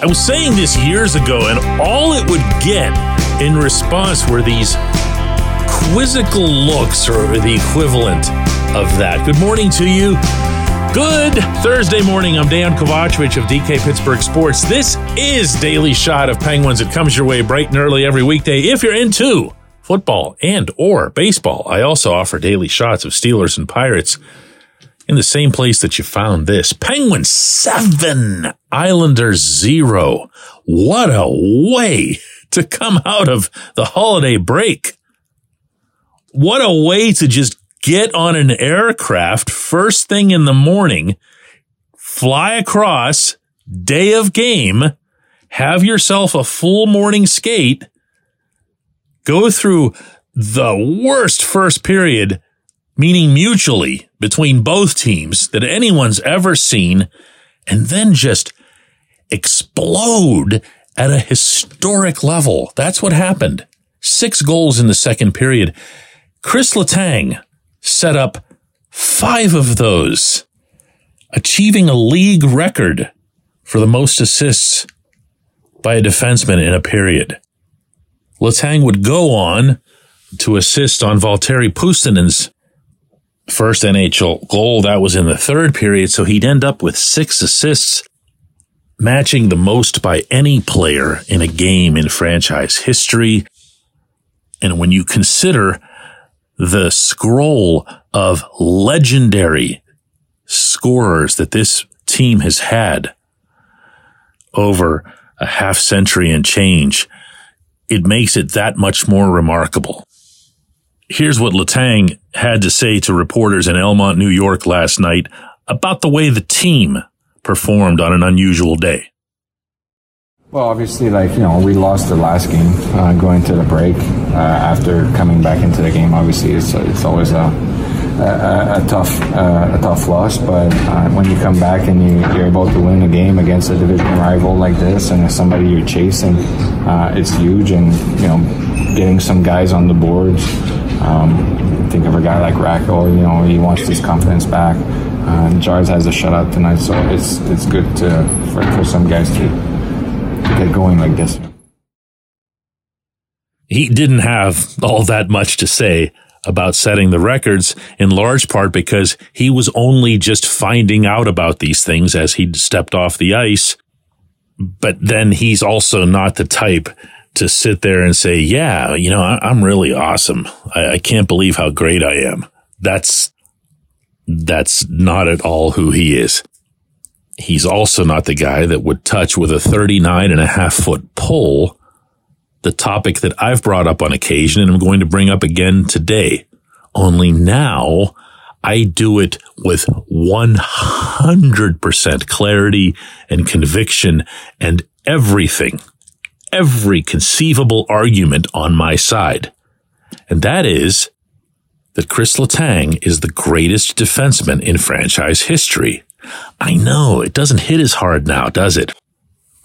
I was saying this years ago, and all it would get in response were these quizzical looks or the equivalent of that. Good morning to you. Good Thursday morning. I'm Dejan Kovacevic of DK Pittsburgh Sports. This is Daily Shot of Penguins. It comes your way bright and early every weekday if you're into football and or baseball. I also offer daily shots of Steelers and Pirates in the same place that you found this. Penguins seven, Islanders zero. What a way to come out of the holiday break. What a way to just get on an aircraft first thing in the morning, fly across, day of game, have yourself a full morning skate, go through the worst first period meaning mutually between both teams that anyone's ever seen, and then just explode at a historic level. That's what happened. Six goals in the second period. Kris Letang set up five of those, achieving a league record for the most assists by a defenseman in a period. Letang would go on to assist on Valtteri Puustinen's first NHL goal. That was in the third period. So he'd end up with six assists, matching the most by any player in a game in franchise history. And when you consider the scroll of legendary scorers that this team has had over a half century and change, it makes it that much more remarkable. Here's what Letang had to say to reporters in Elmont, New York last night about the way the team performed on an unusual day. Well, obviously, like, you know, we lost the last game uh, going to the break. Uh, after coming back into the game, obviously, it's, it's always a, a, a tough uh, a tough loss. But uh, when you come back and you, are able to win a game against a division rival like this and somebody you're chasing, uh, it's huge. And, you know, getting some guys on the boards, um, think of a guy like Racco, you know, he wants his confidence back. Uh, and Jars has a shutout tonight, so it's it's good to, for, for some guys to, to get going like this. He didn't have all that much to say about setting the records in large part because he was only just finding out about these things as he stepped off the ice. But then he's also not the type to sit there and say, yeah, you know, I, am really awesome. I, I can't believe how great I am. That's, that's not at all who he is. He's also not the guy that would touch with a 39 and a half foot pole the topic that I've brought up on occasion and I'm going to bring up again today. Only now I do it with 100% clarity and conviction and everything every conceivable argument on my side. And that is that Kris Letang is the greatest defenseman in franchise history. I know it doesn't hit as hard now, does it?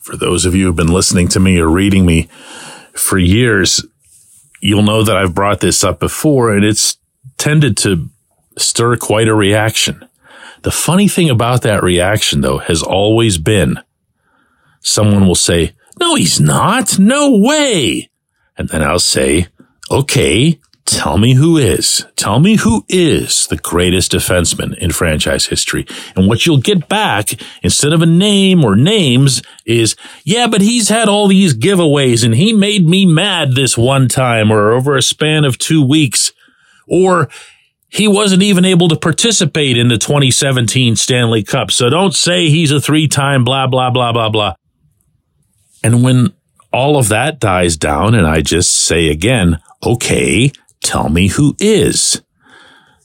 For those of you who've been listening to me or reading me for years, you'll know that I've brought this up before and it's tended to stir quite a reaction. The funny thing about that reaction though has always been someone will say, no, he's not. No way. And then I'll say, okay, tell me who is. Tell me who is the greatest defenseman in franchise history. And what you'll get back instead of a name or names is, yeah, but he's had all these giveaways and he made me mad this one time or over a span of two weeks. Or he wasn't even able to participate in the 2017 Stanley Cup. So don't say he's a three time blah, blah, blah, blah, blah. And when all of that dies down and I just say again, okay, tell me who is.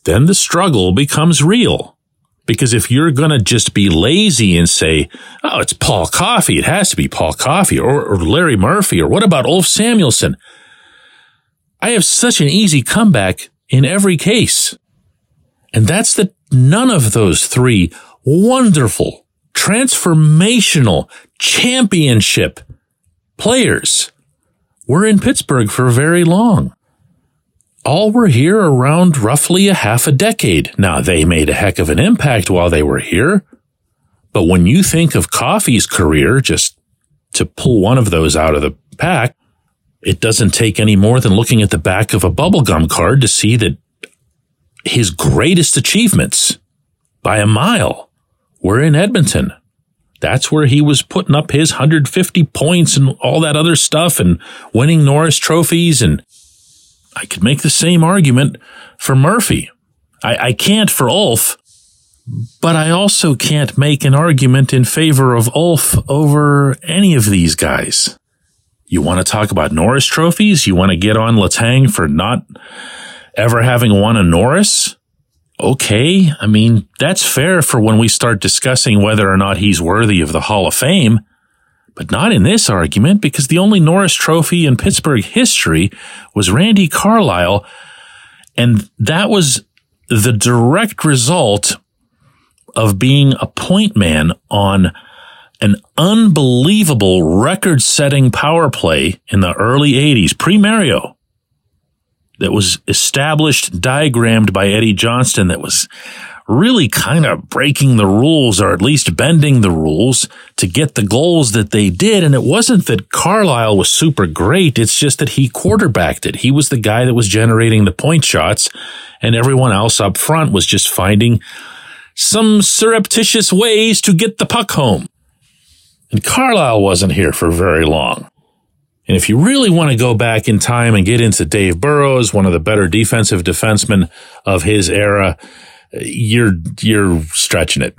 then the struggle becomes real. Because if you're going to just be lazy and say, oh, it's Paul Coffey, it has to be Paul Coffey or, or Larry Murphy, or what about Ulf Samuelsson? I have such an easy comeback in every case. And that's that none of those three wonderful, transformational, championship players were in Pittsburgh for very long all were here around roughly a half a decade. Now, they made a heck of an impact while they were here. But when you think of Coffey's career, just to pull one of those out of the pack, it doesn't take any more than looking at the back of a bubblegum card to see that his greatest achievements by a mile were in Edmonton. That's where he was putting up his 150 points and all that other stuff and winning Norris trophies and I could make the same argument for Murphy. I, I can't for Ulf, but I also can't make an argument in favor of Ulf over any of these guys. You want to talk about Norris trophies? You want to get on Letang for not ever having won a Norris? Okay. I mean, that's fair for when we start discussing whether or not he's worthy of the Hall of Fame but not in this argument because the only Norris trophy in Pittsburgh history was Randy Carlyle. And that was the direct result of being a point man on an unbelievable record setting power play in the early 80s, pre Mario, that was established, diagrammed by Eddie Johnston, that was really kind of breaking the rules or at least bending the rules to get the goals that they did. And it wasn't that Carlyle was super great. It's just that he quarterbacked it. He was the guy that was generating the point shots and everyone else up front was just finding some surreptitious ways to get the puck home. And Carlyle wasn't here for very long. And if you really want to go back in time and get into Dave Burrows, one of the better defensive defensemen of his era, you're you're stretching it.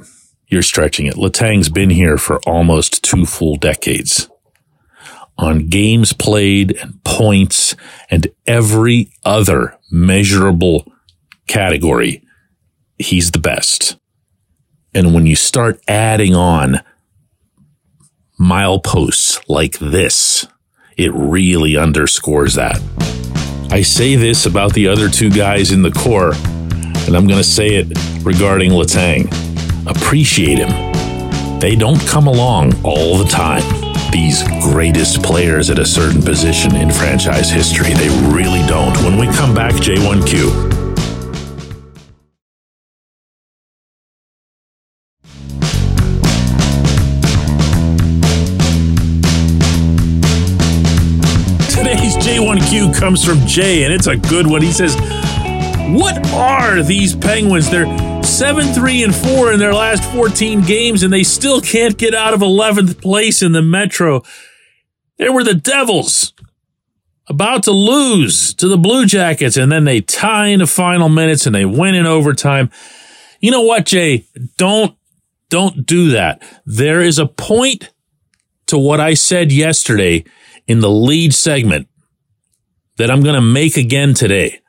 You're stretching it. Letang's been here for almost two full decades. On games played and points and every other measurable category, he's the best. And when you start adding on mileposts like this, it really underscores that. I say this about the other two guys in the core and I'm going to say it regarding Letang. Appreciate him. They don't come along all the time. These greatest players at a certain position in franchise history, they really don't. When we come back, J1Q. J1Q comes from Jay, and it's a good one. He says, what are these Penguins? They're 7 3 and 4 in their last 14 games, and they still can't get out of 11th place in the Metro. They were the Devils about to lose to the Blue Jackets, and then they tie in the final minutes and they win in overtime. You know what, Jay? Don't, don't do that. There is a point to what I said yesterday in the lead segment that I'm going to make again today.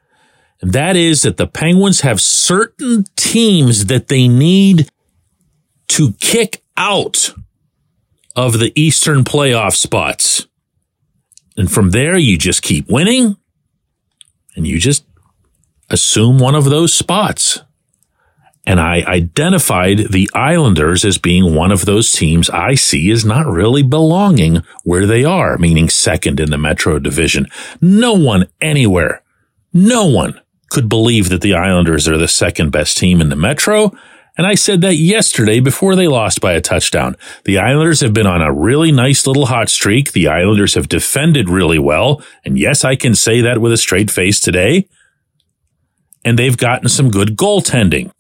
And that is that the Penguins have certain teams that they need to kick out of the Eastern playoff spots. And from there, you just keep winning and you just assume one of those spots. And I identified the Islanders as being one of those teams I see as not really belonging where they are, meaning second in the Metro division. No one anywhere, no one could believe that the Islanders are the second best team in the Metro. And I said that yesterday before they lost by a touchdown. The Islanders have been on a really nice little hot streak. The Islanders have defended really well. And yes, I can say that with a straight face today. And they've gotten some good goaltending.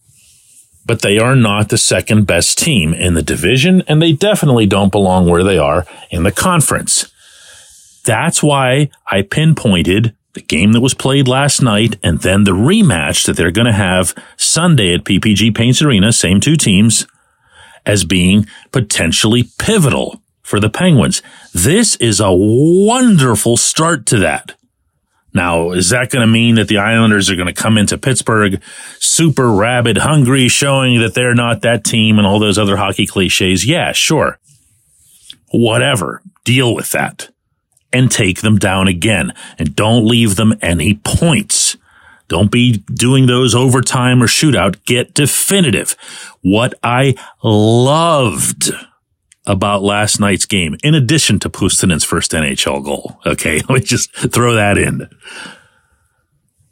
But they are not the second best team in the division, and they definitely don't belong where they are in the conference. That's why I pinpointed the game that was played last night, and then the rematch that they're going to have Sunday at PPG Paints Arena, same two teams, as being potentially pivotal for the Penguins. This is a wonderful start to that. Now, is that going to mean that the Islanders are going to come into Pittsburgh super rabid hungry, showing that they're not that team and all those other hockey cliches? Yeah, sure. Whatever. Deal with that and take them down again and don't leave them any points. Don't be doing those overtime or shootout. Get definitive. What I loved about last night's game, in addition to Puustinen's first NHL goal, okay, let me just throw that in,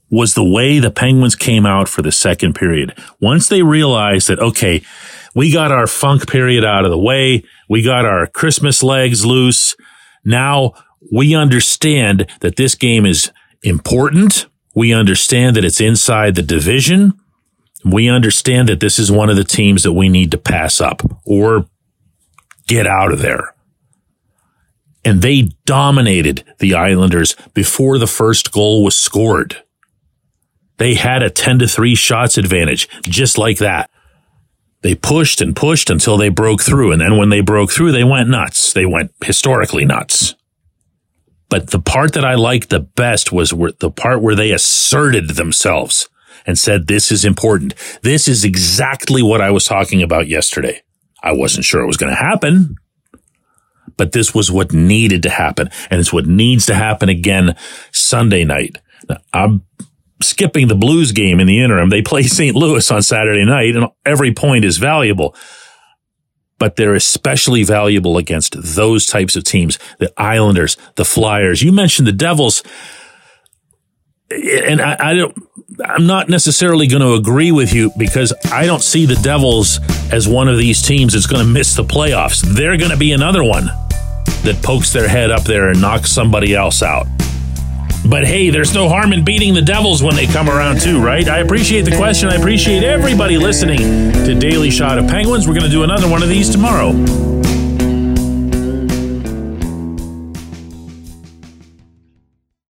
was the way the Penguins came out for the second period. Once they realized that, okay, we got our funk period out of the way, we got our Christmas legs loose. Now we understand that this game is important we understand that it's inside the division. We understand that this is one of the teams that we need to pass up or get out of there. And they dominated the Islanders before the first goal was scored. They had a 10 to 3 shots advantage, just like that. They pushed and pushed until they broke through. And then when they broke through, they went nuts. They went historically nuts. But the part that I liked the best was the part where they asserted themselves and said, this is important. This is exactly what I was talking about yesterday. I wasn't sure it was going to happen, but this was what needed to happen. And it's what needs to happen again Sunday night. Now, I'm skipping the Blues game in the interim. They play St. Louis on Saturday night and every point is valuable but they're especially valuable against those types of teams, the Islanders, the Flyers. You mentioned the Devils, and I, I don't. I'm not necessarily going to agree with you because I don't see the Devils as one of these teams that's going to miss the playoffs. They're going to be another one that pokes their head up there and knocks somebody else out. But hey, there's no harm in beating the Devils when they come around too, right? I appreciate the question. I appreciate everybody listening to Daily Shot of Penguins. We're going to do another one of these tomorrow.